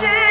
see.